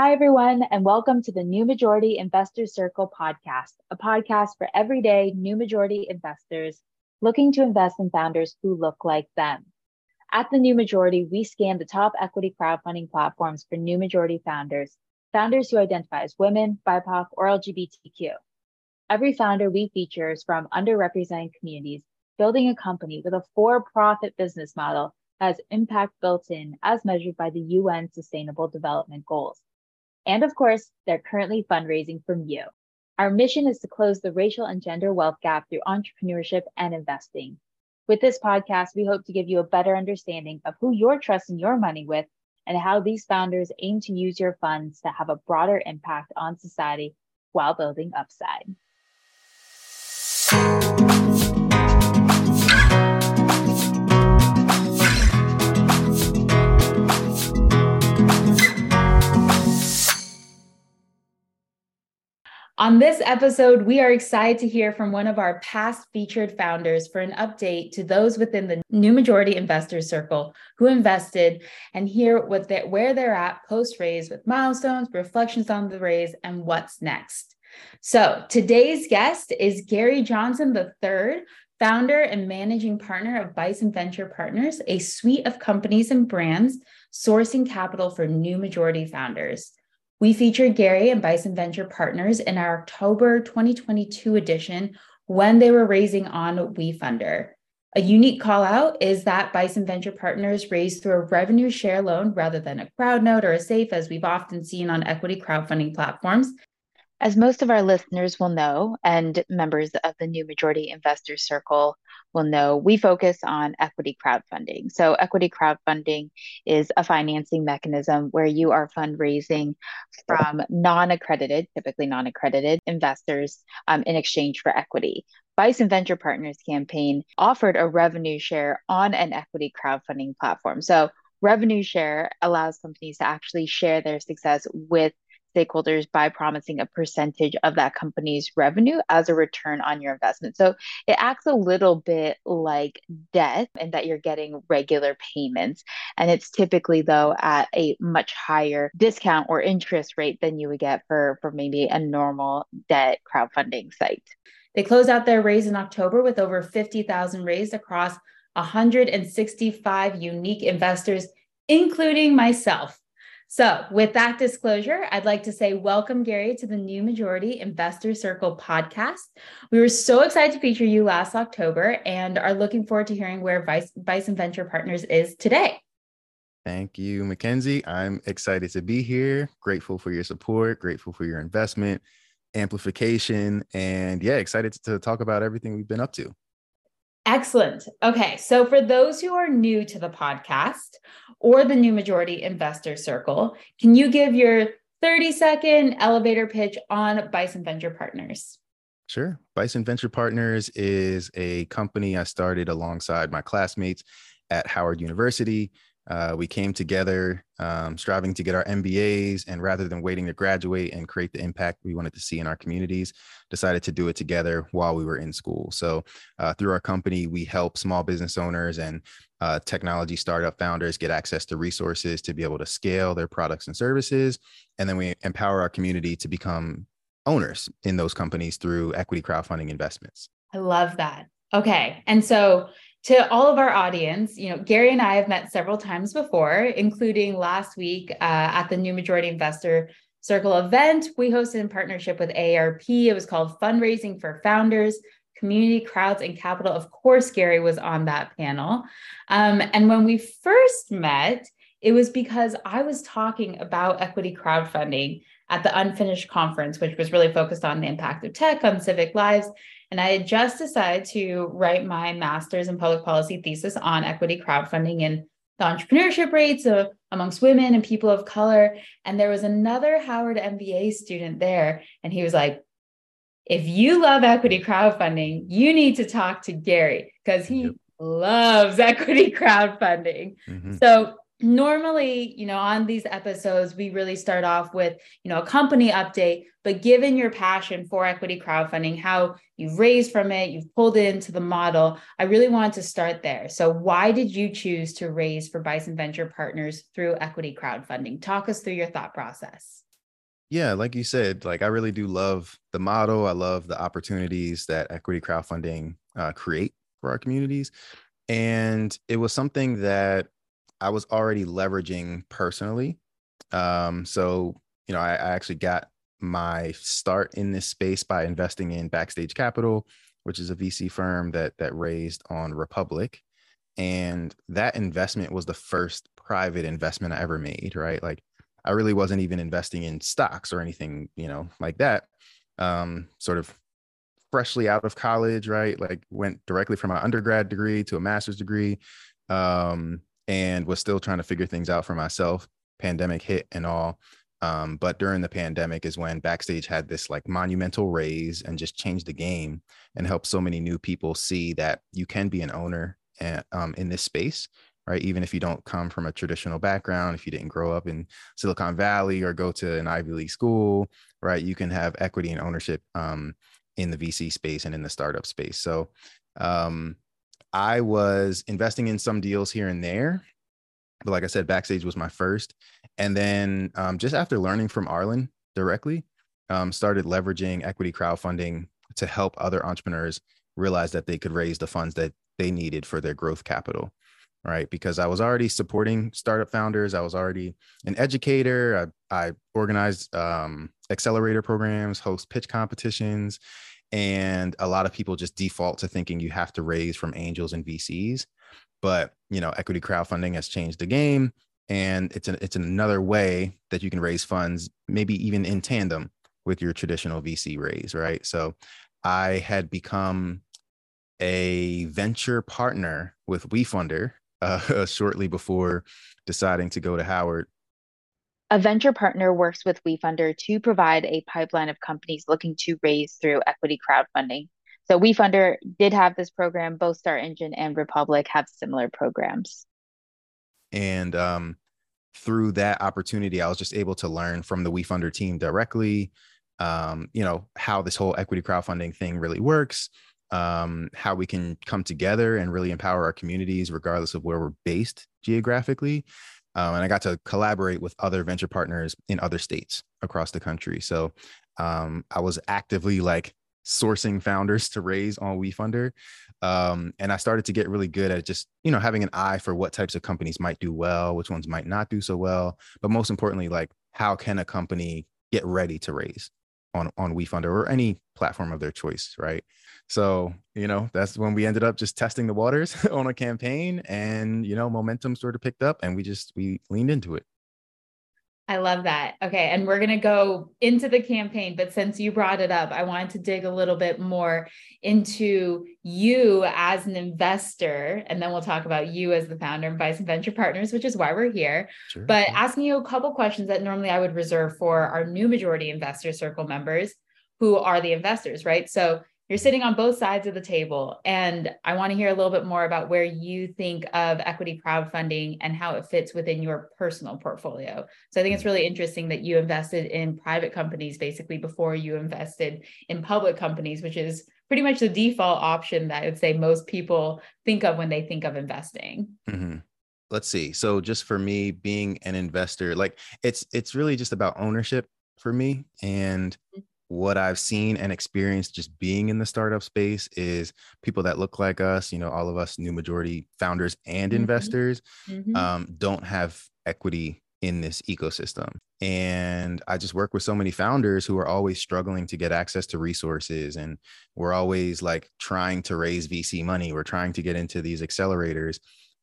Hi, everyone, and welcome to the New Majority Investor Circle podcast, a podcast for everyday new majority investors looking to invest in founders who look like them. At the New Majority, we scan the top equity crowdfunding platforms for new majority founders, founders who identify as women, BIPOC, or LGBTQ. Every founder we feature is from underrepresented communities, building a company with a for profit business model that has impact built in as measured by the UN Sustainable Development Goals. And of course, they're currently fundraising from you. Our mission is to close the racial and gender wealth gap through entrepreneurship and investing. With this podcast, we hope to give you a better understanding of who you're trusting your money with and how these founders aim to use your funds to have a broader impact on society while building upside. On this episode, we are excited to hear from one of our past featured founders for an update to those within the new majority investor circle who invested and hear what they, where they're at post raise with milestones, reflections on the raise, and what's next. So today's guest is Garry Johnson III, founder and managing partner of Bison Venture Partners, a suite of companies and brands sourcing capital for new majority founders. We featured Garry and Bison Venture Partners in our October 2022 edition when they were raising on WeFunder. A unique call out is that Bison Venture Partners raised through a revenue share loan rather than a crowd note or a safe, as we've often seen on equity crowdfunding platforms. As most of our listeners will know, and members of the New Majority Investors Circle will know, we focus on equity crowdfunding. So, equity crowdfunding is a financing mechanism where you are fundraising from non accredited, typically non accredited investors um, in exchange for equity. Bison Venture Partners campaign offered a revenue share on an equity crowdfunding platform. So, revenue share allows companies to actually share their success with stakeholders by promising a percentage of that company's revenue as a return on your investment. So it acts a little bit like debt in that you're getting regular payments. And it's typically, though, at a much higher discount or interest rate than you would get for, for maybe a normal debt crowdfunding site. They closed out their raise in October with over 50,000 raised across 165 unique investors, including myself. So, with that disclosure, I'd like to say welcome, Garry, to the New Majority Investor Circle podcast. We were so excited to feature you last October and are looking forward to hearing where Vice, Bison Venture Partners is today. Thank you, Mackenzie. I'm excited to be here. Grateful for your support, grateful for your investment, amplification, and yeah, excited to talk about everything we've been up to. Excellent. Okay. So, for those who are new to the podcast or the new majority investor circle, can you give your 30 second elevator pitch on Bison Venture Partners? Sure. Bison Venture Partners is a company I started alongside my classmates at Howard University. Uh, we came together um, striving to get our MBAs, and rather than waiting to graduate and create the impact we wanted to see in our communities, decided to do it together while we were in school. So, uh, through our company, we help small business owners and uh, technology startup founders get access to resources to be able to scale their products and services. And then we empower our community to become owners in those companies through equity crowdfunding investments. I love that. Okay. And so, to all of our audience, you know, Garry and I have met several times before, including last week uh, at the New Majority Investor Circle event we hosted in partnership with ARP. It was called Fundraising for Founders, Community, Crowds, and Capital. Of course, Garry was on that panel. Um, and when we first met, it was because I was talking about equity crowdfunding at the Unfinished Conference, which was really focused on the impact of tech on civic lives. And I had just decided to write my master's in public policy thesis on equity crowdfunding and the entrepreneurship rates of, amongst women and people of color. And there was another Howard MBA student there, and he was like, if you love equity crowdfunding, you need to talk to Garry because he yep. loves equity crowdfunding. Mm-hmm. So normally you know on these episodes we really start off with you know a company update but given your passion for equity crowdfunding how you've raised from it you've pulled it into the model i really wanted to start there. So why did you choose to raise for bison venture partners through equity crowdfunding? Talk us through your thought process. Yeah, like you said, like I really do love the model. I love the opportunities that equity crowdfunding uh, create for our communities, and it was something that I was already leveraging personally. Um, so you know, I, I actually got my start in this space by investing in Backstage Capital, which is a VC firm that that raised on Republic, and that investment was the first private investment I ever made. Right, like I really wasn't even investing in stocks or anything, you know, like that. Um, sort of freshly out of college, right? Like went directly from my undergrad degree to a master's degree, um, and was still trying to figure things out for myself. Pandemic hit and all. Um, but during the pandemic is when Backstage had this like monumental raise and just changed the game and helped so many new people see that you can be an owner and, um, in this space right? Even if you don't come from a traditional background, if you didn't grow up in Silicon Valley or go to an Ivy League school, right? You can have equity and ownership um, in the VC space and in the startup space. So um, I was investing in some deals here and there. But like I said, Backstage was my first. And then um, just after learning from Arlan directly, um, started leveraging equity crowdfunding to help other entrepreneurs realize that they could raise the funds that they needed for their growth capital right? Because I was already supporting startup founders. I was already an educator. I, I organized um, accelerator programs, host pitch competitions, and a lot of people just default to thinking you have to raise from angels and VCs. But you know, equity crowdfunding has changed the game, and it's an it's another way that you can raise funds, maybe even in tandem with your traditional VC raise, right? So, I had become a venture partner with WeFunder uh, shortly before deciding to go to Howard. A venture partner works with WeFunder to provide a pipeline of companies looking to raise through equity crowdfunding. So WeFunder did have this program. Both StartEngine and Republic have similar programs. And um, through that opportunity, I was just able to learn from the WeFunder team directly. Um, you know how this whole equity crowdfunding thing really works um, how we can come together and really empower our communities, regardless of where we're based geographically. Um, and I got to collaborate with other venture partners in other states across the country. So um, I was actively like sourcing founders to raise on WeFunder. Um, and I started to get really good at just, you know, having an eye for what types of companies might do well, which ones might not do so well. But most importantly, like how can a company get ready to raise on, on WeFunder or any platform of their choice, right? So, you know, that's when we ended up just testing the waters on a campaign and, you know, momentum sort of picked up and we just, we leaned into it. I love that. Okay. And we're going to go into the campaign. But since you brought it up, I wanted to dig a little bit more into you as an investor. And then we'll talk about you as the founder and Bison Venture Partners, which is why we're here. Sure. But asking you a couple questions that normally I would reserve for our new majority investor circle members who are the investors, right? So you're sitting on both sides of the table. And I want to hear a little bit more about where you think of equity crowdfunding and how it fits within your personal portfolio. So I think it's really interesting that you invested in private companies basically before you invested in public companies, which is pretty much the default option that I would say most people think of when they think of investing. Mm-hmm let's see so just for me being an investor like it's it's really just about ownership for me and mm-hmm what I've seen and experienced just being in the startup space is people that look like us, you know, all of us new majority founders and mm-hmm. investors mm-hmm. Um, don't have equity in this ecosystem. And I just work with so many founders who are always struggling to get access to resources. And we're always like trying to raise VC money. We're trying to get into these accelerators.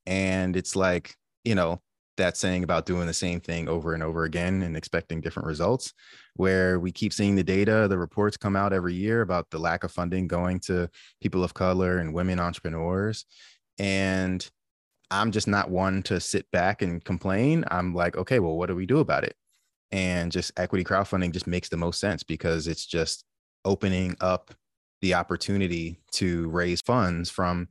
And it's like, you know, that saying about doing the same thing over and over again and expecting different results where we keep seeing the data the reports come out every year about the lack of funding going to people of color and women entrepreneurs. And i'm just not one to sit back and complain. I'm like okay well what do we do about it? And just equity crowdfunding just makes the most sense because it's just opening up the opportunity to raise funds from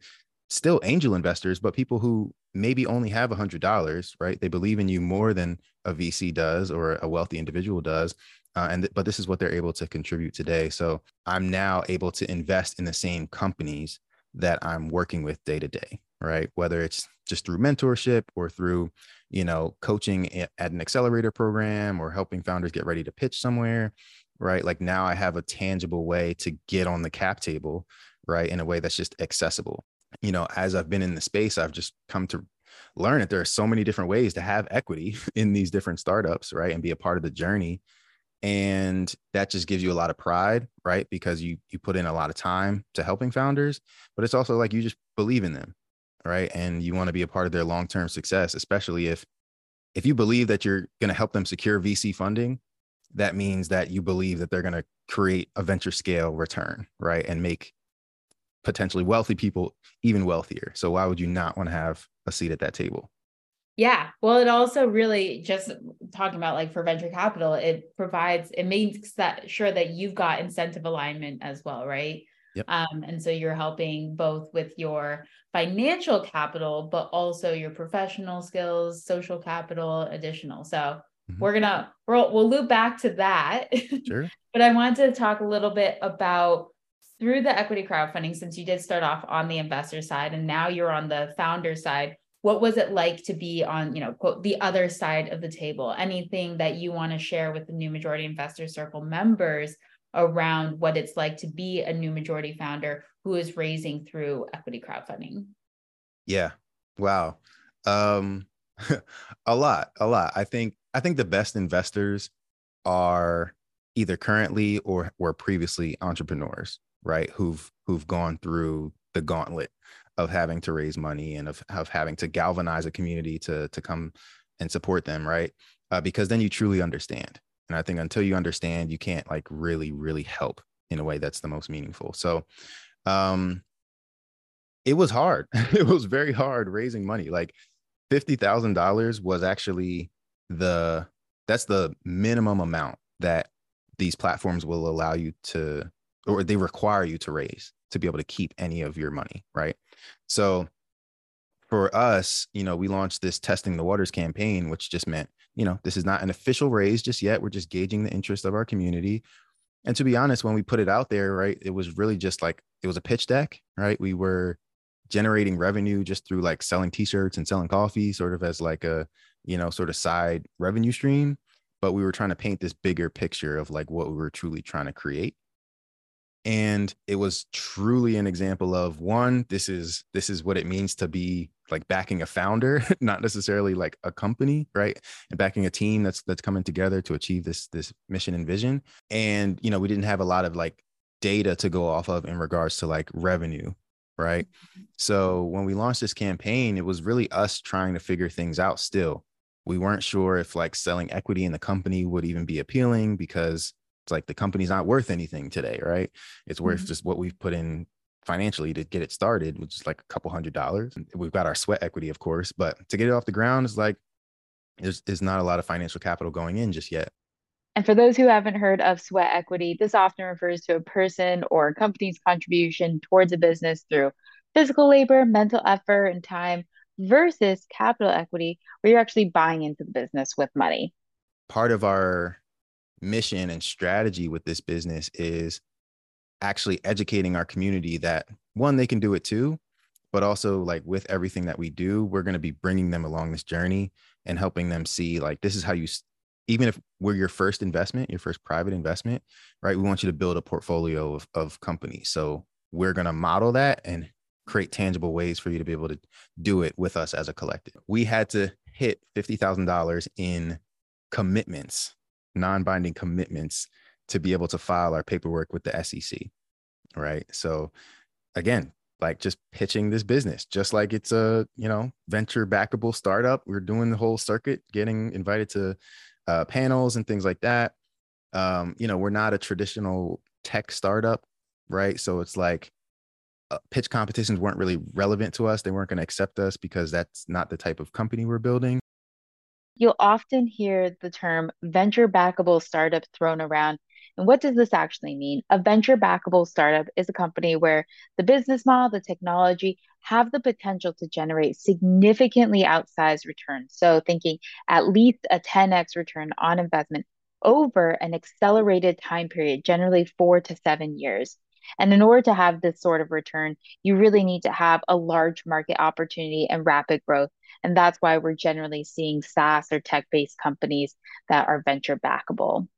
still angel investors but people who maybe only have a hundred dollars, right? They believe in you more than a VC does or a wealthy individual does. Uh, and th- but this is what they're able to contribute today. So I'm now able to invest in the same companies that I'm working with day to day. right? Whether it's just through mentorship or through, you know, coaching at an accelerator program or helping founders get ready to pitch somewhere, right? Like now I have a tangible way to get on the cap table, right? In a way that's just accessible. You know, as I've been in the space, I've just come to learn that there are so many different ways to have equity in these different startups, right? And be a part of the journey. And that just gives you a lot of pride, right? Because you you put in a lot of time to helping founders, but it's also like you just believe in them, right? And you want to be a part of their long-term success, especially if if you believe that you're going to help them secure VC funding, that means that you believe that they're going to create a venture scale return, right? And make potentially wealthy people even wealthier. So why would you not want to have a seat at that table? Yeah. Well, it also really just talking about like for venture capital, it provides, it makes that sure that you've got incentive alignment as well, right? Yep. Um, and so you're helping both with your financial capital, but also your professional skills, social capital, additional. So mm-hmm. we're gonna we'll, we'll loop back to that. Sure. but I wanted to talk a little bit about through the equity crowdfunding, since you did start off on the investor side and now you're on the founder side, what was it like to be on, you know, quote, the other side of the table? Anything that you want to share with the new majority investor circle members around what it's like to be a new majority founder who is raising through equity crowdfunding? Yeah. Wow. Um a lot, a lot. I think I think the best investors are either currently or were previously entrepreneurs right who've who've gone through the gauntlet of having to raise money and of, of having to galvanize a community to to come and support them right? Uh, because then you truly understand. And i think until you understand you can't like really really help in a way that's the most meaningful. So um it was hard. It was very hard raising money. Like $50000 was actually the that's the minimum amount that these platforms will allow you to or they require you to raise to be able to keep any of your money, right? So for us, you know, we launched this testing the waters campaign, which just meant, you know, this is not an official raise just yet. We're just gauging the interest of our community. And to be honest, when we put it out there, right, it was really just like it was a pitch deck, right? We were generating revenue just through like selling t-shirts and selling coffee sort of as like a, you know, sort of side revenue stream, but we were trying to paint this bigger picture of like what we were truly trying to create and it was truly an example of one this is this is what it means to be like backing a founder not necessarily like a company right? And backing a team that's that's coming together to achieve this this mission and vision. And you know we didn't have a lot of like data to go off of in regards to like revenue right? So when we launched this campaign it was really us trying to figure things out still. We weren't sure if like selling equity in the company would even be appealing because it's like the company's not worth anything today, right? It's worth mm-hmm. just what we've put in financially to get it started, which is like a couple hundred dollars. We've got our sweat equity, of course, but to get it off the ground is like there's, there's not a lot of financial capital going in just yet. And for those who haven't heard of sweat equity, this often refers to a person or a company's contribution towards a business through physical labor, mental effort, and time versus capital equity, where you're actually buying into the business with money. Part of our mission and strategy with this business is actually educating our community that one they can do it too but also like with everything that we do we're going to be bringing them along this journey and helping them see like this is how you even if we're your first investment your first private investment right we want you to build a portfolio of, of companies. So we're going to model that and create tangible ways for you to be able to do it with us as a collective. We had to hit $50000 in commitments non-binding commitments to be able to file our paperwork with the SEC. Right. So again, like just pitching this business, just like it's a, you know, venture backable startup. We're doing the whole circuit, getting invited to uh, panels and things like that. Um, you know, we're not a traditional tech startup, right? So it's like uh, pitch competitions weren't really relevant to us. They weren't going to accept us because that's not the type of company we're building. You'll often hear the term venture backable startup thrown around. And what does this actually mean? A venture backable startup is a company where the business model, the technology have the potential to generate significantly outsized returns. So, thinking at least a 10x return on investment over an accelerated time period, generally four to seven years. And in order to have this sort of return, you really need to have a large market opportunity and rapid growth. And that's why we're generally seeing SaaS or tech based companies that are venture backable.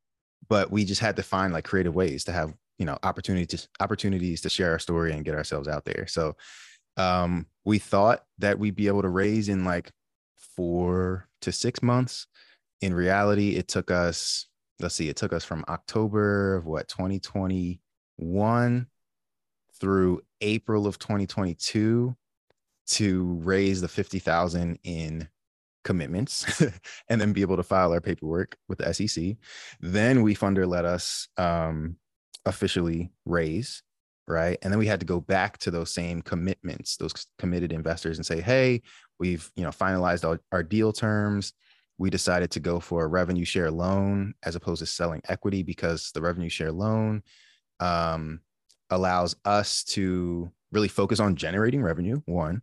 But we just had to find like creative ways to have, you know, opportunities opportunities to share our story and get ourselves out there. So um, we thought that we'd be able to raise in like four to six months. In reality, it took us, let's see, it took us from October of what, 2021 through April of 2022 to raise the 50,000 in commitments and then be able to file our paperwork with the SEC. Then WeFunder let us um, officially raise right and then we had to go back to those same commitments those committed investors and say hey we've you know finalized our, our deal terms we decided to go for a revenue share loan as opposed to selling equity because the revenue share loan um, allows us to really focus on generating revenue one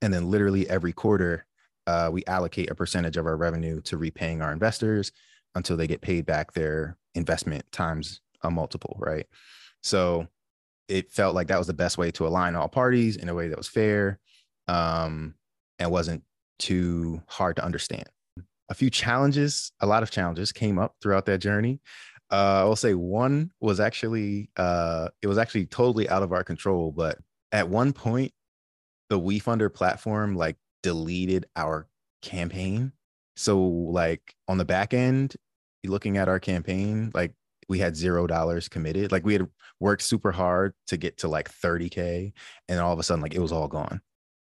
and then literally every quarter uh, we allocate a percentage of our revenue to repaying our investors until they get paid back their investment times a multiple right so it felt like that was the best way to align all parties in a way that was fair um, and wasn't too hard to understand. A few challenges, a lot of challenges came up throughout that journey. Uh, I will say one was actually uh, it was actually totally out of our control, but at one point, the WeFunder platform like deleted our campaign. So like on the back end, looking at our campaign, like we had zero dollars committed. Like we had worked super hard to get to like 30K. And all of a sudden, like it was all gone.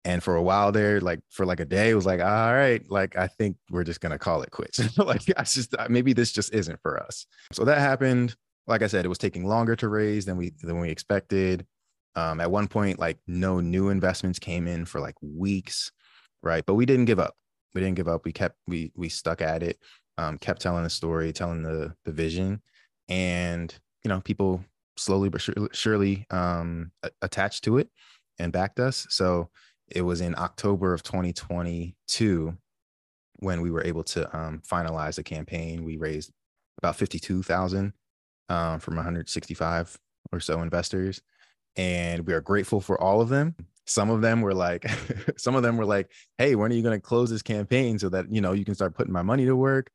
And for a while there, like for like a day, it was like, all right, like I think we're just gonna call it quits. like I just maybe this just isn't for us. So that happened. Like I said, it was taking longer to raise than we than we expected. Um, at one point, like no new investments came in for like weeks, right? But we didn't give up. We didn't give up. We kept we we stuck at it. Um, kept telling the story, telling the the vision, and you know people slowly but surely, surely um, attached to it and backed us. So it was in October of 2022 when we were able to um, finalize the campaign. We raised about 52,000 um, from 165 or so investors, and we are grateful for all of them. Some of them were like, some of them were like, "Hey, when are you going to close this campaign so that you know you can start putting my money to work?"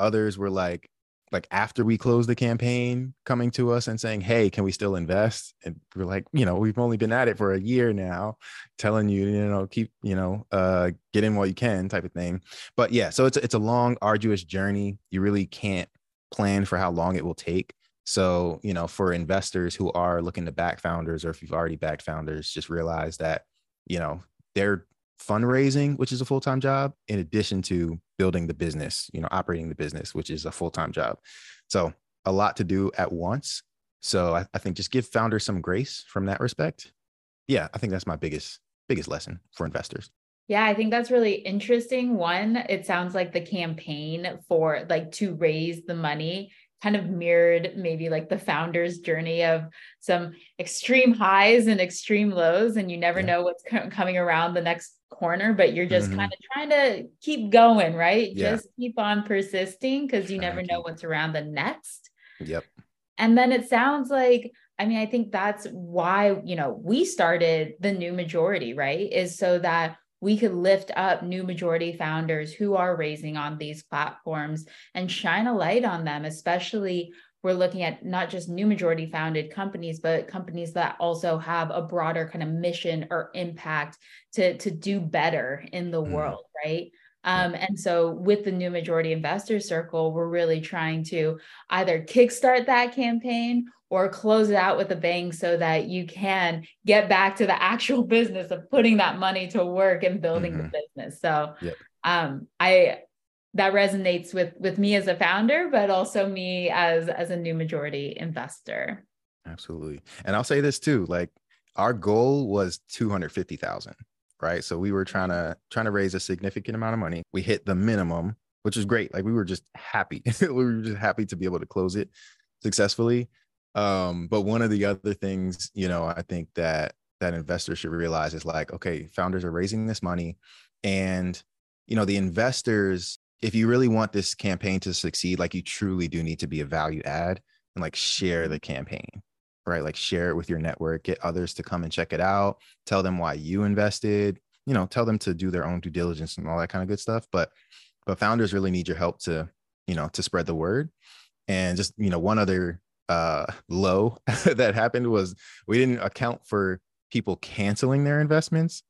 Others were like, like after we closed the campaign coming to us and saying hey can we still invest? And we're like you know we've only been at it for a year now telling you you know keep you know uh get in while you can type of thing. But yeah so it's it's a long arduous journey. You really can't plan for how long it will take. So you know for investors who are looking to back founders or if you've already backed founders just realize that you know they're fundraising, which is a full time job, in addition to building the business, you know, operating the business, which is a full time job. So a lot to do at once. So I, I, think just give founders some grace from that respect. Yeah, I think that's my biggest biggest lesson for investors. Yeah, I think that's really interesting. One, it sounds like the campaign for like to raise the money kind of mirrored maybe like the founder's journey of some extreme highs and extreme lows and you never yeah. know what's co- coming around the next corner but you're just mm-hmm. kind of trying to keep going right yeah. just keep on persisting because you never know what's around the next yep and then it sounds like i mean i think that's why you know we started the new majority right is so that we could lift up new majority founders who are raising on these platforms and shine a light on them, especially we're looking at not just new majority founded companies but companies that also have a broader kind of mission or impact to to do better in the mm. world right um, and so with the new majority investor circle, we're really trying to either kickstart that campaign or close it out with a bang so that you can get back to the actual business of putting that money to work and building mm-hmm. the business. So yep. um, I that resonates with with me as a founder, but also me as as a new majority investor. Absolutely. And I'll say this too, like our goal was 250,000 right? So we were trying to trying to raise a significant amount of money. We hit the minimum, which is great. Like we were just happy. we were just happy to be able to close it successfully. Um, but one of the other things, you know, I think that that investors should realize is like, okay, founders are raising this money, and you know, the investors, if you really want this campaign to succeed, like you truly do need to be a value add and like share the campaign, right? Like share it with your network, get others to come and check it out, tell them why you invested, you know, tell them to do their own due diligence and all that kind of good stuff. But but founders really need your help to, you know, to spread the word. And just, you know, one other uh low that happened was we didn't account for people canceling their investments.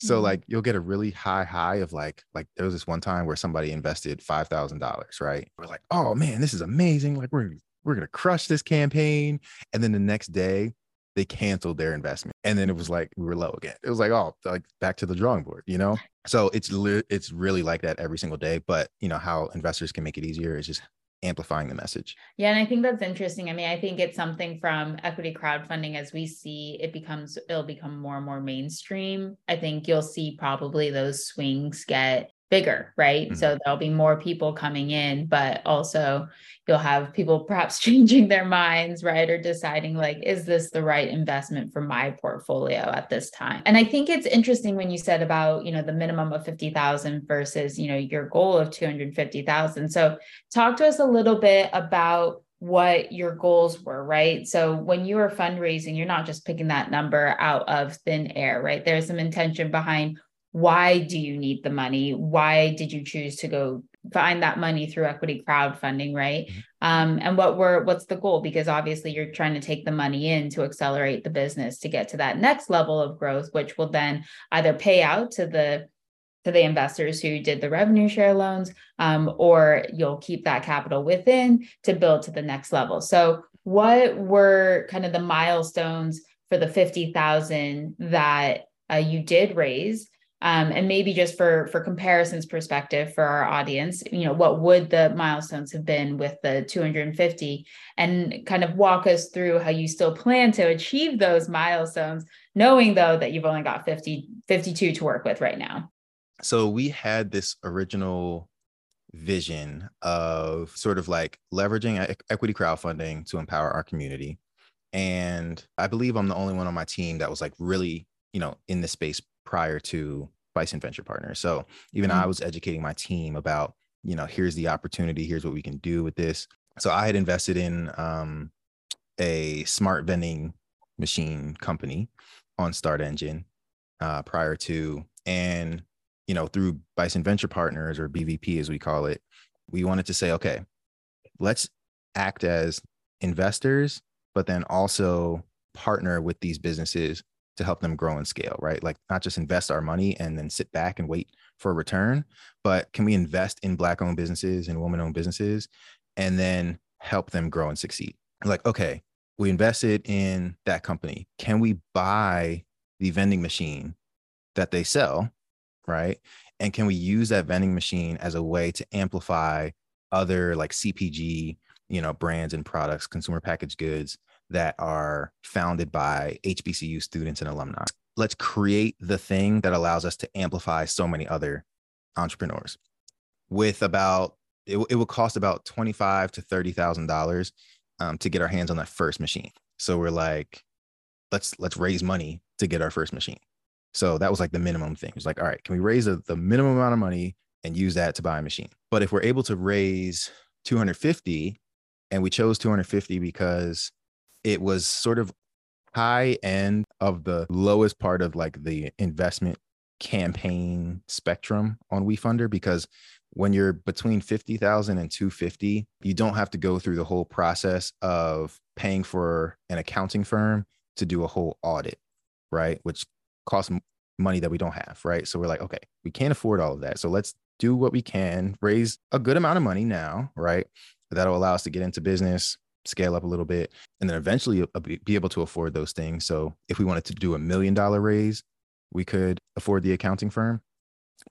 So mm-hmm. like you'll get a really high high of like like there was this one time where somebody invested five thousand dollars, right? We're like, oh man, this is amazing. Like we're we're gonna crush this campaign. And then the next day they canceled their investment. And then it was like we were low again. It was like, oh, like back to the drawing board, you know? So it's li- it's really like that every single day. But you know, how investors can make it easier is just amplifying the message. Yeah, and I think that's interesting. I mean, I think it's something from equity crowdfunding as we see it becomes it'll become more and more mainstream. I think you'll see probably those swings get bigger, right? Mm-hmm. So there'll be more people coming in, but also you'll have people perhaps changing their minds, right? Or deciding, like, is this the right investment for my portfolio at this time? And I think it's interesting when you said about, you know, the minimum of 50,000 versus, you know, your goal of 250,000. So talk to us a little bit about what your goals were, right? So when you are fundraising, you're not just picking that number out of thin air, right? There's some intention behind why do you need the money? Why did you choose to go find that money through equity crowdfunding right? Mm-hmm. um, and what were what's the goal? Because obviously you're trying to take the money in to accelerate the business to get to that next level of growth which will then either pay out to the to the investors who did the revenue share loans um, or you'll keep that capital within to build to the next level. So what were kind of the milestones for the 50000 that uh, you did raise um, and maybe just for for comparisons perspective for our audience you know what would the milestones have been with the 250 and kind of walk us through how you still plan to achieve those milestones knowing though that you've only got 50 52 to work with right now. So we had this original vision of sort of like leveraging equity crowdfunding to empower our community. And i believe i'm the only one on my team that was like really you know in this space prior to Bison Venture Partners. So even mm-hmm. I was educating my team about, you know, here's the opportunity, here's what we can do with this. So I had invested in um, a smart vending machine company on StartEngine uh, prior to, and you know, through Bison Venture Partners or BVP as we call it, we wanted to say, okay, let's act as investors, but then also partner with these businesses to help them grow and scale, right? Like not just invest our money and then sit back and wait for a return, but can we invest in black owned businesses and woman owned businesses and then help them grow and succeed? Like, okay, we invested in that company. Can we buy the vending machine that they sell, right? And can we use that vending machine as a way to amplify other like CPG, you know, brands and products, consumer packaged goods that are founded by HBCU students and alumni. Let's create the thing that allows us to amplify so many other entrepreneurs. With about it, it will cost about twenty five to thirty thousand um, dollars to get our hands on that first machine. So we're like, let's let's raise money to get our first machine. So that was like the minimum thing. It's like, all right, can we raise a, the minimum amount of money and use that to buy a machine? But if we're able to raise 250 and we chose 250 because it was sort of high end of the lowest part of like the investment campaign spectrum on WeFunder because when you're between 50,000 and 250, you don't have to go through the whole process of paying for an accounting firm to do a whole audit, right? Which costs money that we don't have, right? So we're like, okay, we can't afford all of that. So let's do what we can, raise a good amount of money now, right? That'll allow us to get into business, scale up a little bit, and then eventually uh, be able to afford those things. So if we wanted to do a million dollar raise, we could afford the accounting firm,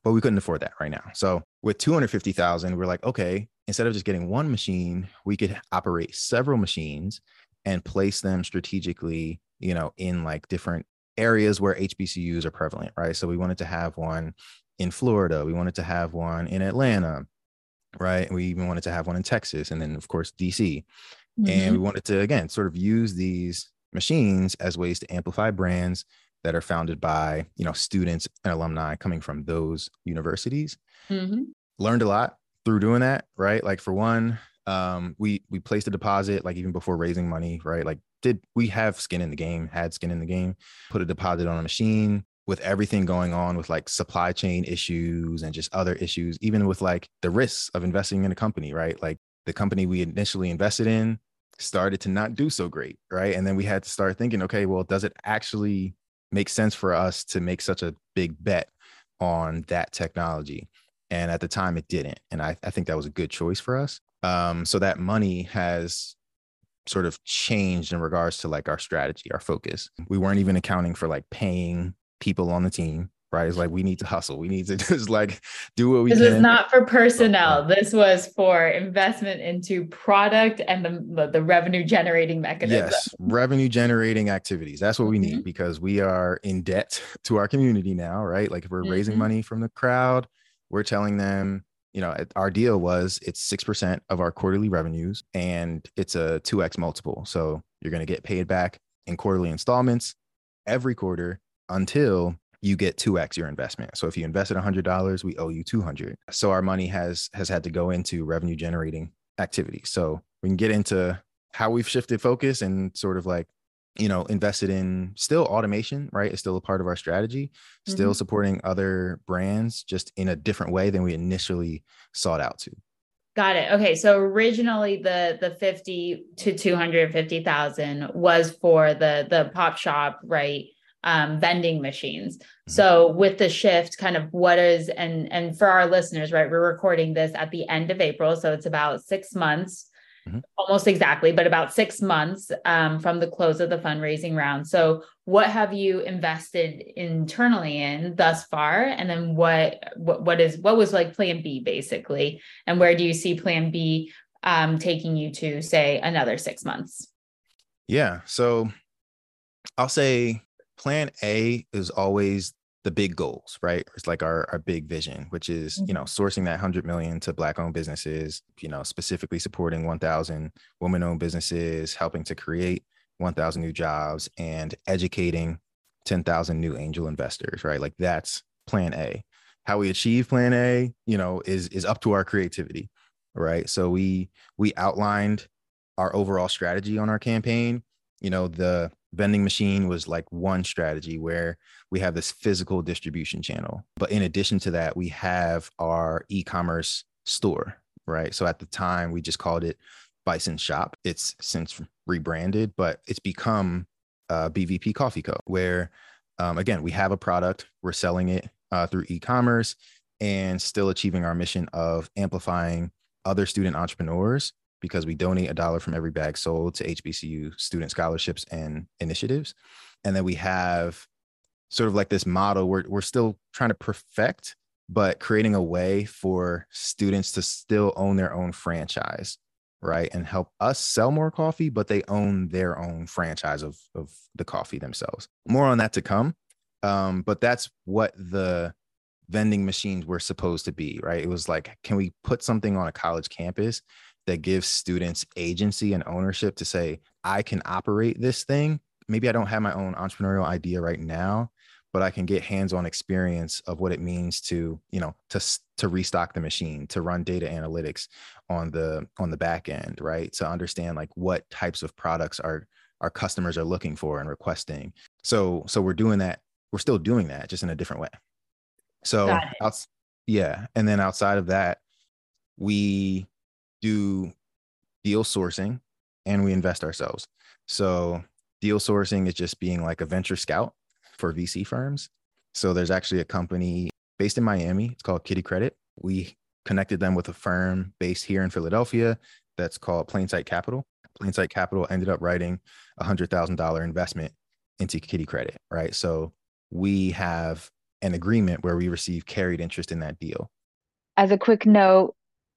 but we couldn't afford that right now. So with 250,000, we're like, okay, instead of just getting one machine, we could operate several machines and place them strategically, you know, in like different areas where HBCUs are prevalent, right? So we wanted to have one in Florida, we wanted to have one in Atlanta, right? We even wanted to have one in Texas and then of course DC. Mm-hmm. And we mm-hmm. wanted to, again, sort of use these machines as ways to amplify brands that are founded by, you know, students and alumni coming from those universities. Mm-hmm. Learned a lot through doing that, right? Like for one, Um, we we placed a deposit like even before raising money, right? Like, did we have skin in the game? Had skin in the game? Put a deposit on a machine with everything going on with like supply chain issues and just other issues, even with like the risks of investing in a company, right? Like the company we initially invested in started to not do so great, right? And then we had to start thinking, okay, well, does it actually make sense for us to make such a big bet on that technology? And at the time, it didn't. And I, I think that was a good choice for us. Um, so that money has sort of changed in regards to like our strategy, our focus. We weren't even accounting for like paying people on the team right? It's like we need to hustle. We need to just like do what we this can. This is not for personnel. This was for investment into product and the the revenue generating mechanism. Yes, revenue generating activities. That's what we mm-hmm. need because we are in debt to our community now, right? Like if we're mm-hmm. raising money from the crowd, we're telling them, you know, our deal was it's 6% of our quarterly revenues and it's a 2x multiple. So you're going to get paid back in quarterly installments every quarter until you get 2x your investment. So if you invested $100, we owe you 200. So our money has has had to go into revenue generating activities. So we can get into how we've shifted focus and sort of like you know invested in still automation right it's still a part of our strategy still mm-hmm. supporting other brands just in a different way than we initially sought out to Got it. Okay. So originally the the 50 to 250,000 was for the the pop shop, right? Um, vending machines. Mm-hmm. So with the shift, kind of what is and and for our listeners, right? We're recording this at the end of April, so it's about six months, mm-hmm. almost exactly, but about six months um, from the close of the fundraising round. So what have you invested internally in thus far, and then what what what is what was like Plan B basically, and where do you see Plan B um, taking you to say another six months? Yeah. So I'll say plan A is always the big goals, right? It's like our, our big vision, which is, mm-hmm. you know, sourcing that 100 million to black owned businesses, you know, specifically supporting 1000 women owned businesses, helping to create 1000 new jobs and educating 10,000 new angel investors, right? Like that's plan A. How we achieve plan A, you know, is is up to our creativity, right? So we we outlined our overall strategy on our campaign. You know, the vending machine was like one strategy where we have this physical distribution channel. But in addition to that, we have our e commerce store, right? So at the time, we just called it Bison Shop. It's since rebranded, but it's become uh, BVP Coffee Co., where um, again, we have a product, we're selling it uh, through e commerce and still achieving our mission of amplifying other student entrepreneurs because we donate a dollar from every bag sold to HBCU student scholarships and initiatives. And then we have sort of like this model we're, we're still trying to perfect, but creating a way for students to still own their own franchise, right? And help us sell more coffee, but they own their own franchise of, of the coffee themselves. More on that to come. Um, but that's what the vending machines were supposed to be, right? It was like, can we put something on a college campus that gives students agency and ownership to say, I can operate this thing. Maybe I don't have my own entrepreneurial idea right now, but I can get hands-on experience of what it means to, you know, to to restock the machine, to run data analytics on the on the back end, right? To understand like what types of products our our customers are looking for and requesting. So so we're doing that. We're still doing that, just in a different way. So out, yeah, and then outside of that, we do deal sourcing and we invest ourselves. So deal sourcing is just being like a venture scout for VC firms. So there's actually a company based in Miami. It's called Kiddie Kredit. We connected them with a firm based here in Philadelphia that's called Plainsight Capital. Plainsight Capital ended up writing a hundred thousand dollar investment into Kiddie Kredit, right? So we have an agreement where we receive carried interest in that deal. As a quick note,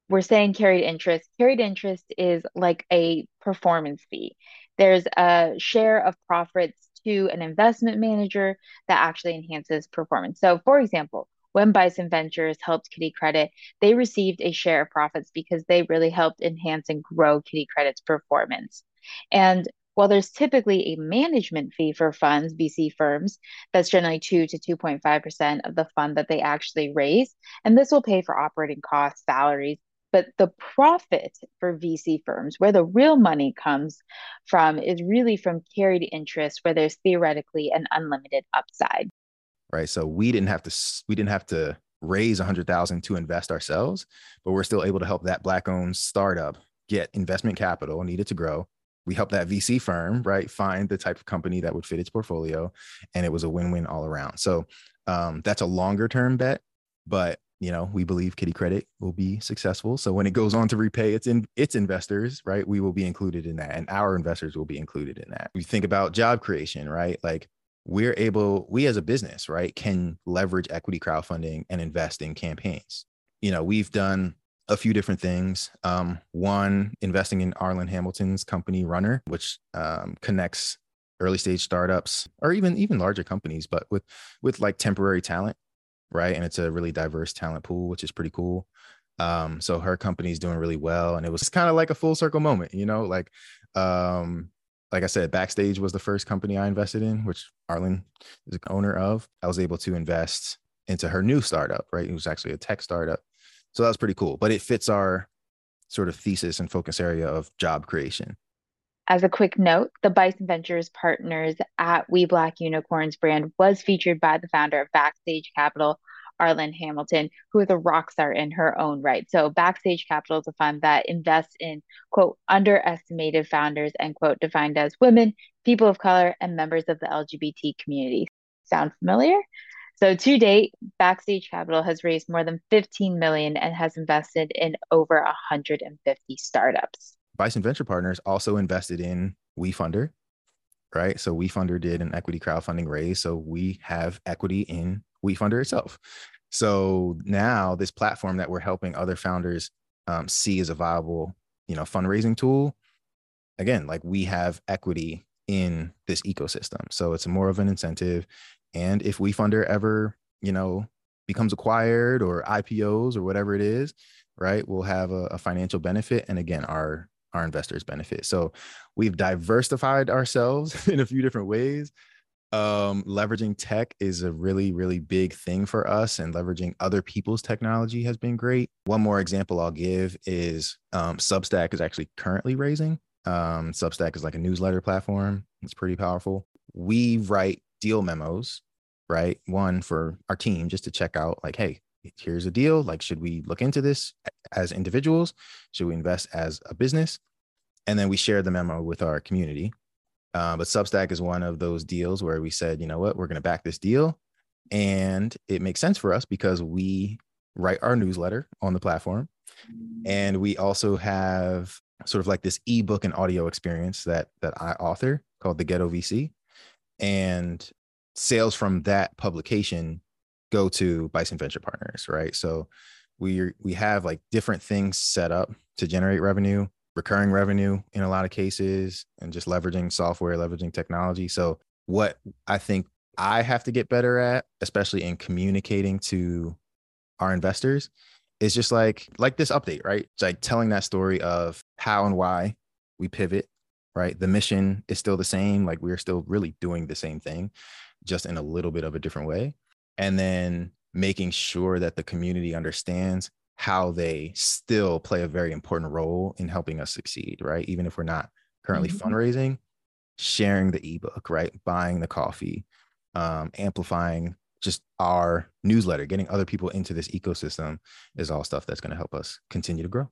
we're saying carried interest. Carried interest is like a performance fee. There's a share of profits to an investment manager that actually enhances performance. So, for example, when Bison Ventures helped Kiddie Kredit, they received a share of profits because they really helped enhance and grow Kiddie Kredit's performance. And while there's typically a management fee for funds, VC firms, that's generally 2 to 2.5% of the fund that they actually raise. And this will pay for operating costs, salaries, But the profit for VC firms, where the real money comes from, is really from carried interest, where there's theoretically an unlimited upside. Right. So we didn't have to we didn't have to raise a hundred thousand to invest ourselves, but we're still able to help that black owned startup get investment capital needed to grow. We helped that VC firm, right, find the type of company that would fit its portfolio. And it was a win-win all around. So um, that's a longer term bet, but you know, we believe Kiddie Kredit will be successful. So when it goes on to repay its in its investors, right, we will be included in that, and our investors will be included in that. We think about job creation, right? Like we're able, we as a business, right, can leverage equity crowdfunding and invest in campaigns. You know, we've done a few different things. Um, one, investing in Arlan Hamilton's company Runnr, which um, connects early stage startups or even even larger companies, but with with like temporary talent right? And it's a really diverse talent pool, which is pretty cool. Um, so her company is doing really well, and it was kind of like a full circle moment, you know, like um, like I said, Backstage was the first company I invested in, which Arlan is an owner of. I was able to invest into her new startup, right? It was actually a tech startup. So that was pretty cool. But it fits our sort of thesis and focus area of job creation. As a quick note, the Bison Ventures partners at We Black Unicorns brand was featured by the founder of Backstage Capital, Arlan Hamilton, who is a rock star in her own right. So, Backstage Capital is a fund that invests in, quote, underestimated founders, end quote, defined as women, people of color, and members of the LGBT community. Sound familiar? So to date, Backstage Capital has raised more than 15 million and has invested in over 150 startups. Bison Venture Partners also invested in WeFunder, right? So WeFunder did an equity crowdfunding raise. So we have equity in WeFunder itself. So now this platform that we're helping other founders um, see as a viable, you know, fundraising tool. Again, like we have equity in this ecosystem. So it's more of an incentive. And if WeFunder ever, you know, becomes acquired or IPOs or whatever it is, right, we'll have a, a financial benefit. And again, our our investors benefit. So we've diversified ourselves in a few different ways. Um, leveraging tech is a really, really big thing for us, and leveraging other people's technology has been great. One more example I'll give is um, Substack is actually currently raising. Um, Substack is like a newsletter platform, it's pretty powerful. We write deal memos, right? One for our team just to check out, like, hey, here's a deal. Like, should we look into this as individuals? Should we invest as a business? And then we share the memo with our community. Uh, but Substack is one of those deals where we said, you know what, we're going to back this deal. And it makes sense for us because we write our newsletter on the platform. And we also have sort of like this ebook and audio experience that that I author called the Ghetto VC. And sales from that publication go to Bison Venture Partners, right? So we we have like different things set up to generate revenue, recurring revenue in a lot of cases, and just leveraging software, leveraging technology. So what I think I have to get better at, especially in communicating to our investors, is just like like this update, right? It's like telling that story of how and why we pivot, right? The mission is still the same, like we're still really doing the same thing, just in a little bit of a different way and then making sure that the community understands how they still play a very important role in helping us succeed, right? Even if we're not currently mm-hmm. fundraising, sharing the ebook, right? Buying the coffee, um, amplifying just our newsletter, getting other people into this ecosystem is all stuff that's going to help us continue to grow.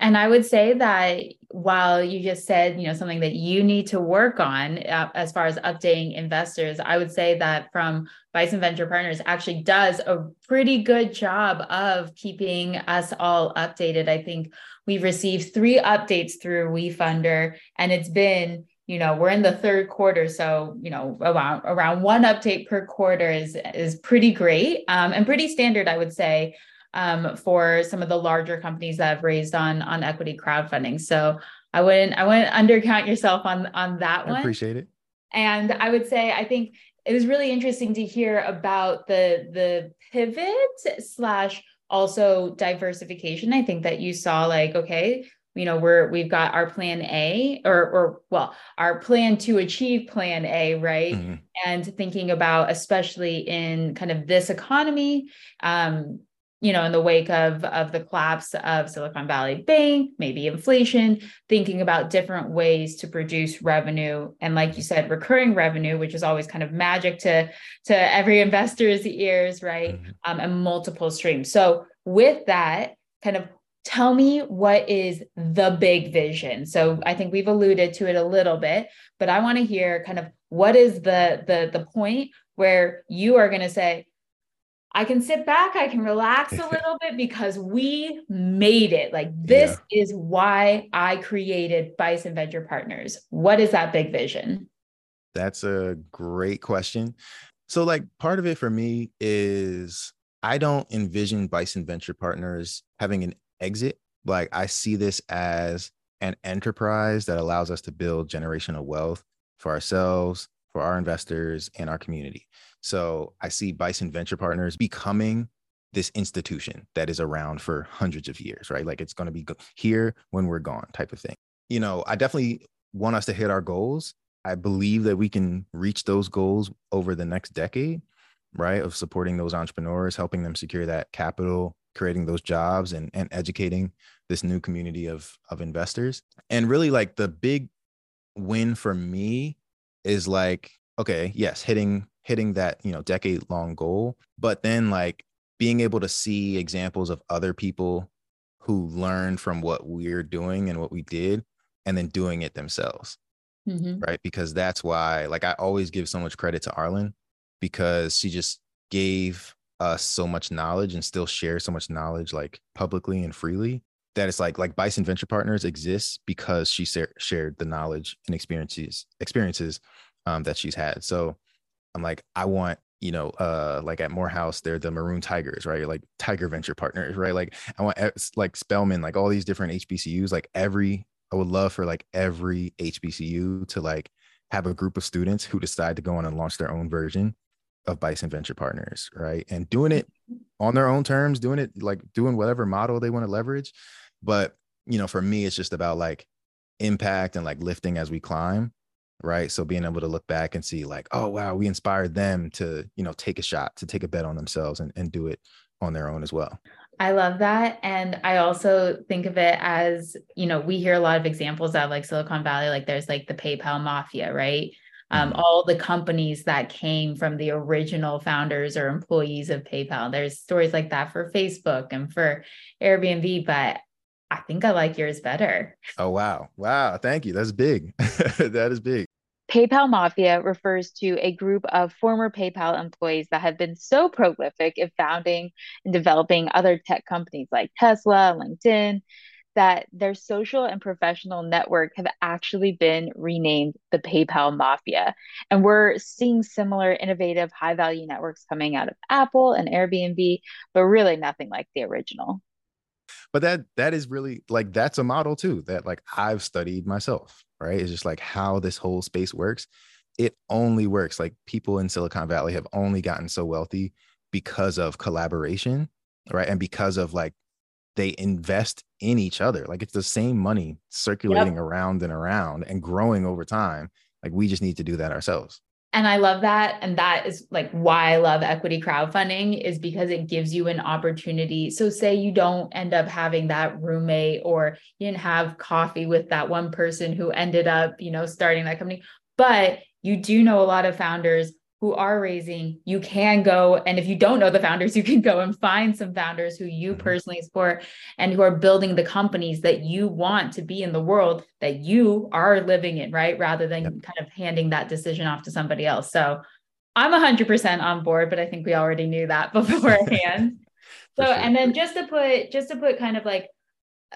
And I would say that while you just said, you know, something that you need to work on uh, as far as updating investors, I would say that from Bison Venture Partners actually does a pretty good job of keeping us all updated. I think we've received three updates through WeFunder, and it's been you know we're in the third quarter so you know around around one update per quarter is is pretty great um, and pretty standard i would say um, for some of the larger companies that have raised on on equity crowdfunding. So I wouldn't I wouldn't undercount yourself on on that one. I. Appreciate it. And I would say I think it was really interesting to hear about the the pivot slash also diversification. I think that you saw like okay, you know we're we've got our plan a or or well our plan to achieve plan a right mm-hmm. and thinking about especially in kind of this economy um you know, in the wake of of the collapse of Silicon Valley Bank, maybe inflation, thinking about different ways to produce revenue and like you said recurring revenue, which is always kind of magic to to every investor's ears, right? Mm-hmm. Um, and multiple streams. So with that, kind of tell me what is the big vision. So I think we've alluded to it a little bit, but I want to hear kind of what is the the the point where you are going to say I can sit back, I can relax a little bit because we made it. Like, this yeah. is why I created Bison Venture Partners. What is that big vision? That's a great question. So, like, part of it for me is I don't envision Bison Venture Partners having an exit. Like, I see this as an enterprise that allows us to build generational wealth for ourselves, for our investors, and our community. So I see Bison Venture Partners becoming this institution that is around for hundreds of years, right? Like it's going to be here when we're gone type of thing. You know, I definitely want us to hit our goals. I believe that we can reach those goals over the next decade, right? Of supporting those entrepreneurs, helping them secure that capital, creating those jobs and, and educating this new community of, of investors. And really like the big win for me is like, okay, yes, hitting hitting that you know decade long goal. But then like being able to see examples of other people who learned from what we're doing and what we did and then doing it themselves. Mm-hmm. right? Because that's why like i always give so much credit to arlan because she just gave us so much knowledge and still shares so much knowledge like publicly and freely that it's like like bison venture partners exists because she shared the knowledge and experiences experiences um, that she's had. So I'm like, I want, you know, uh, like at Morehouse, they're the Maroon Tigers, right? Like Tiger Venture Partners, right? Like I want like Spelman, like all these different HBCUs, like every, I would love for like every HBCU to like have a group of students who decide to go on and launch their own version of Bison Venture Partners, right? And doing it on their own terms, doing it like doing whatever model they want to leverage. But, you know, for me, it's just about like impact and like lifting as we climb right so being able to look back and see like oh wow we inspired them to you know take a shot to take a bet on themselves and, and do it on their own as well I love that. And I also think of it as, you know, we hear a lot of examples of like Silicon Valley, like there's like the PayPal mafia, right? Um, mm-hmm. all the companies that came from the original founders or employees of PayPal. There's stories like that for Facebook and for Airbnb, but I think I like yours better. Oh, wow. Wow. Thank you. That's big. that is big. PayPal Mafia refers to a group of former PayPal employees that have been so prolific in founding and developing other tech companies like Tesla, LinkedIn, that their social and professional network have actually been renamed the PayPal Mafia. And we're seeing similar innovative high value networks coming out of Apple and Airbnb, but really nothing like the original but that that is really like that's a model too that like I've studied myself, right? It's just like how this whole space works. It only works like people in Silicon Valley have only gotten so wealthy because of collaboration, right? And because of like they invest in each other. Like it's the same money circulating yep. around and around and growing over time. Like we just need to do that ourselves. And I love that. And that is like why I love equity crowdfunding is because it gives you an opportunity. So, say you don't end up having that roommate or you didn't have coffee with that one person who ended up, you know, starting that company, but you do know a lot of founders who are raising, you can go. And if you don't know the founders, you can go and find some founders who you mm-hmm. personally support and who are building the companies that you want to be in the world that you are living in, right? Rather than yep. kind of handing that decision off to somebody else. So I'm 100% on board, but I think we already knew that beforehand. so, sure. and then just to put, just to put kind of like,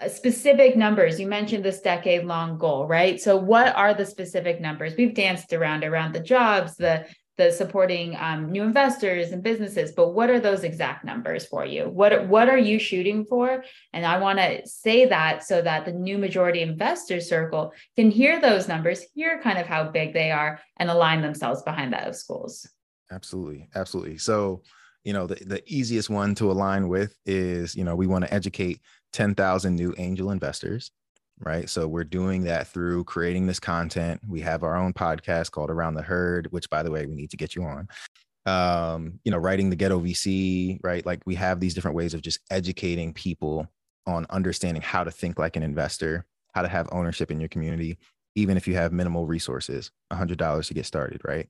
uh, specific numbers you mentioned this decade long goal right so what are the specific numbers we've danced around around the jobs the the supporting um, new investors and businesses but what are those exact numbers for you? What what are you shooting for? And i want to say that so that the new majority investor circle can hear those numbers hear kind of how big they are and align themselves behind those goals absolutely absolutely. So you know the, the easiest one to align with is you know we want to educate 10,000 new angel investors right? So we're doing that through creating this content. We have our own podcast called Around the Herd, which, by the way, we need to get you on. um, you know, writing the ghetto VC, right? Like we have these different ways of just educating people on understanding how to think like an investor, how to have ownership in your community, even if you have minimal resources, $100 to get started, right?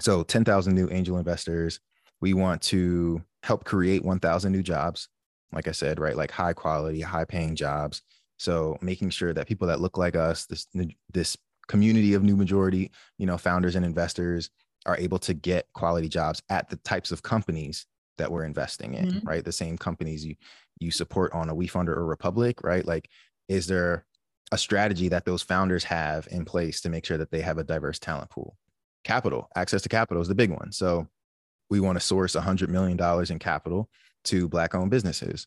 So 10,000 new angel investors. We want to help create 1,000 new jobs. Like I said, right? Like high quality, high paying jobs. So making sure that people that look like us, this, this community of new majority, you know, founders and investors are able to get quality jobs at the types of companies that we're investing in, mm-hmm. right? The same companies you you support on a WeFunder or Republic, right? Like, is there a strategy that those founders have in place to make sure that they have a diverse talent pool? Capital, access to capital is the big one. So we want to source $100 million in capital to Black owned businesses.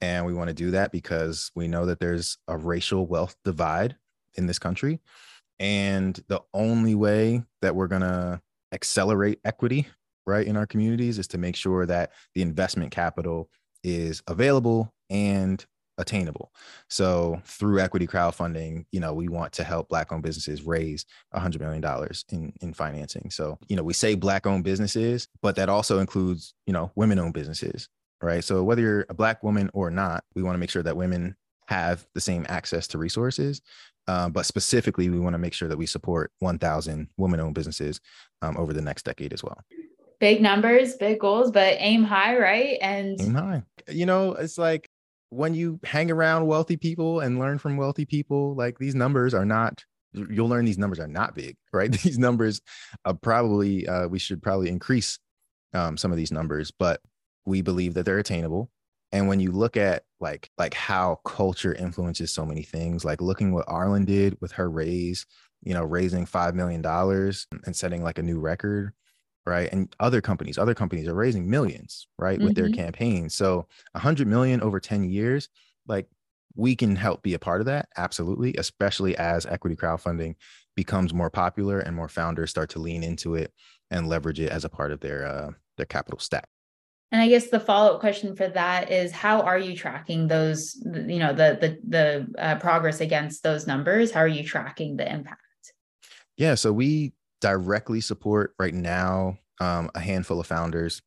And we want to do that because we know that there's a racial wealth divide in this country. And the only way that we're going to accelerate equity right in our communities is to make sure that the investment capital is available and attainable. So through equity crowdfunding, you know, we want to help black owned businesses raise $100 million in, in financing. So, you know, we say black owned businesses, but that also includes, you know, women owned businesses, right? So whether you're a black woman or not, we want to make sure that women have the same access to resources. Um, but specifically, we want to make sure that we support 1,000 women owned businesses um, over the next decade as well. Big numbers, big goals, but aim high, right? And aim high. You know, it's like when you hang around wealthy people and learn from wealthy people, like these numbers are not, you'll learn these numbers are not big, right? These numbers are probably, uh, we should probably increase um, some of these numbers, but we believe that they're attainable. And when you look at like like how culture influences so many things like looking what arlan did with her raise you know raising five million dollars and setting like a new record right? And other companies other companies are raising millions right with mm-hmm. their campaigns so 100 million over 10 years like we can help be a part of that absolutely especially as equity crowdfunding becomes more popular and more founders start to lean into it and leverage it as a part of their uh, their capital stack and I guess the follow up question for that is how are you tracking those, you know, the the the uh, progress against those numbers? How are you tracking the impact? Yeah, so we directly support right now um, a handful of founders,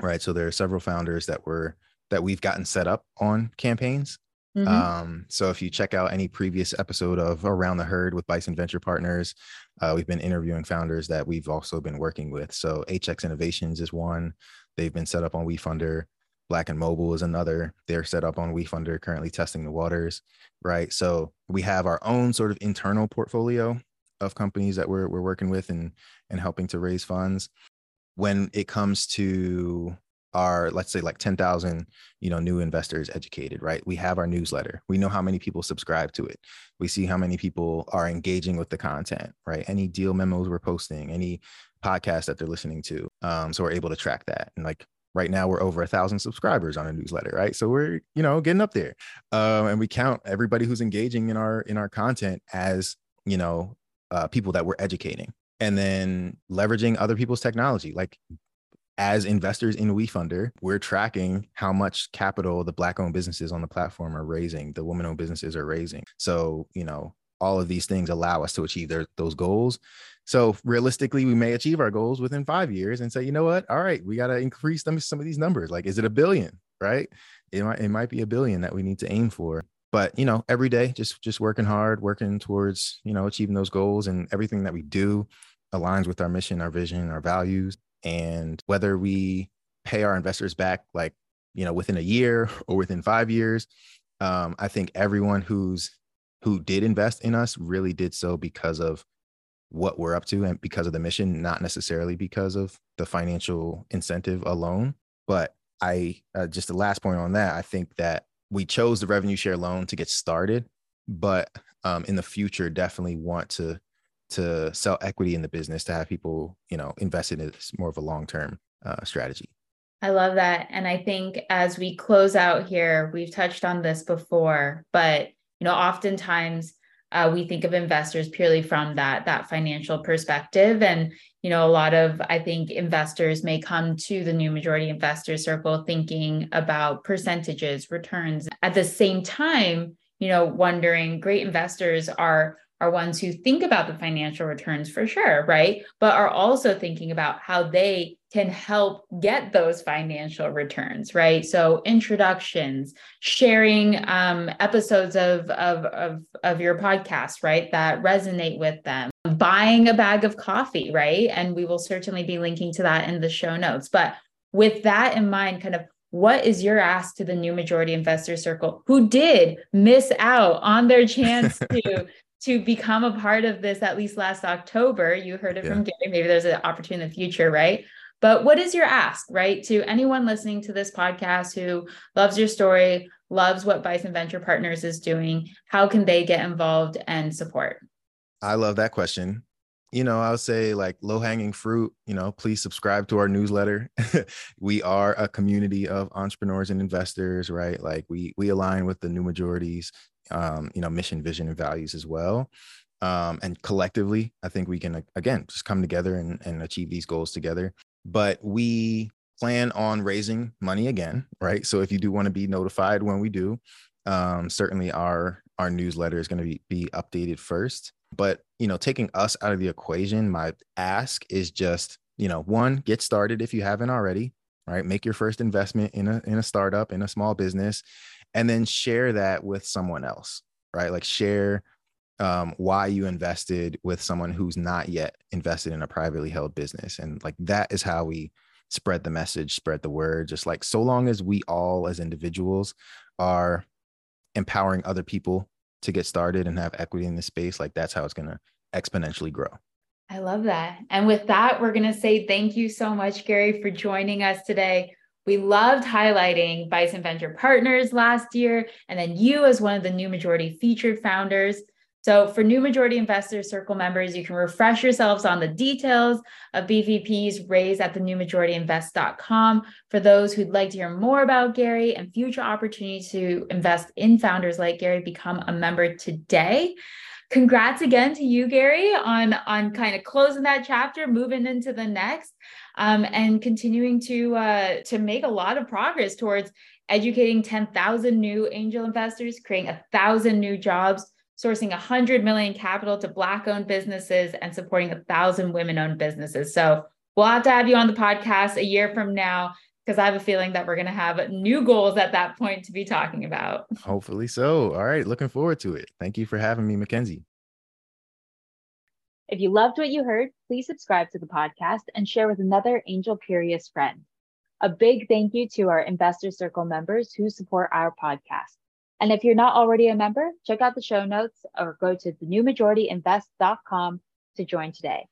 right? So there are several founders that were that we've gotten set up on campaigns. Mm-hmm. Um, so if you check out any previous episode of Around the Herd with Bison Venture Partners, uh, we've been interviewing founders that we've also been working with. So HX Innovations is one. They've been set up on WeFunder. Black and Mobile is another. They're set up on WeFunder, currently testing the waters, right? So we have our own sort of internal portfolio of companies that we're we're working with and and helping to raise funds. When it comes to our let's say like 10,000 you know new investors educated right we have our newsletter we know how many people subscribe to it we see how many people are engaging with the content right any deal memos we're posting any podcast that they're listening to. Um, so we're able to track that. And like right now we're over a thousand subscribers on a newsletter, right? So we're, you know, getting up there. Um, and we count everybody who's engaging in our in our content as, you know, uh, people that we're educating. And then leveraging other people's technology. Like as investors in WeFunder, we're tracking how much capital the black owned businesses on the platform are raising, the woman owned businesses are raising. So, you know, all of these things allow us to achieve their, those goals. So realistically, we may achieve our goals within five years and say, you know what? All right, we got to increase them, some of these numbers. Like, is it a billion? Right? It might, it might be a billion that we need to aim for. But you know, every day, just just working hard, working towards you know achieving those goals, and everything that we do aligns with our mission, our vision, our values. And whether we pay our investors back, like you know, within a year or within five years, um, I think everyone who's who did invest in us really did so because of what we're up to and because of the mission, not necessarily because of the financial incentive alone. But I uh, just the last point on that, I think that we chose the revenue share loan to get started, but um, in the future, definitely want to to sell equity in the business to have people, you know, invest in it as more of a long term uh, strategy. I love that, and I think as we close out here, we've touched on this before, but you know, oftentimes uh, we think of investors purely from that that financial perspective. And you know a lot of i think investors may come to the new majority investor circle thinking about percentages returns at the same time you know wondering great investors are are ones who think about the financial returns for sure, right? But are also thinking about how they can help get those financial returns, right? So introductions, sharing um, episodes of, of, of, of your podcast, right, that resonate with them, buying a bag of coffee, right? And we will certainly be linking to that in the show notes. But with that in mind, kind of what is your ask to the new majority investor circle who did miss out on their chance to to become a part of this at least last October? You heard it yeah. from Garry. Maybe there's an opportunity in the future, right? But what is your ask, right? To anyone listening to this podcast who loves your story, loves what Bison Venture Partners is doing, how can they get involved and support? I love that question you know, I would say like low hanging fruit, you know, please subscribe to our newsletter. we are a community of entrepreneurs and investors, right? Like we we align with the new majorities, um, you know, mission, vision, and values as well. Um, and collectively, I think we can again just come together and, and achieve these goals together. But we plan on raising money again, right? So if you do want to be notified when we do, um, certainly our our newsletter is going to be, be updated first. But, you know, taking us out of the equation, my ask is just, you know, one, get started if you haven't already, right? Make your first investment in a in a startup, in a small business, and then share that with someone else, right? Like share um, why you invested with someone who's not yet invested in a privately held business. And like that is how we spread the message, spread the word. Just like so long as we all as individuals are empowering other people to get started and have equity in the space, like that's how it's going to exponentially grow. I love that. And with that, we're going to say thank you so much, Garry, for joining us today. We loved highlighting Bison Venture Partners last year, and then you as one of the new majority featured founders. So, for new majority investor circle members, you can refresh yourselves on the details of BVPs raised at the newmajorityinvest.com. For those who'd like to hear more about Garry and future opportunities to invest in founders like Garry, become a member today. Congrats again to you, Garry, on, on kind of closing that chapter, moving into the next, um, and continuing to uh, to make a lot of progress towards educating 10,000 new angel investors, creating a thousand new jobs sourcing 100 million capital to black owned businesses and supporting a thousand women owned businesses. So we'll have to have you on the podcast a year from now because i have a feeling that we're going to have new goals at that point to be talking about. Hopefully so. All right looking forward to it. Thank you for having me mackenzie. If you loved what you heard please subscribe to the podcast and share with another angel curious friend. A big thank you to our investor circle members who support our podcast and if you're not already a member, check out the show notes or go to thenewmajorityinvest.com to join today.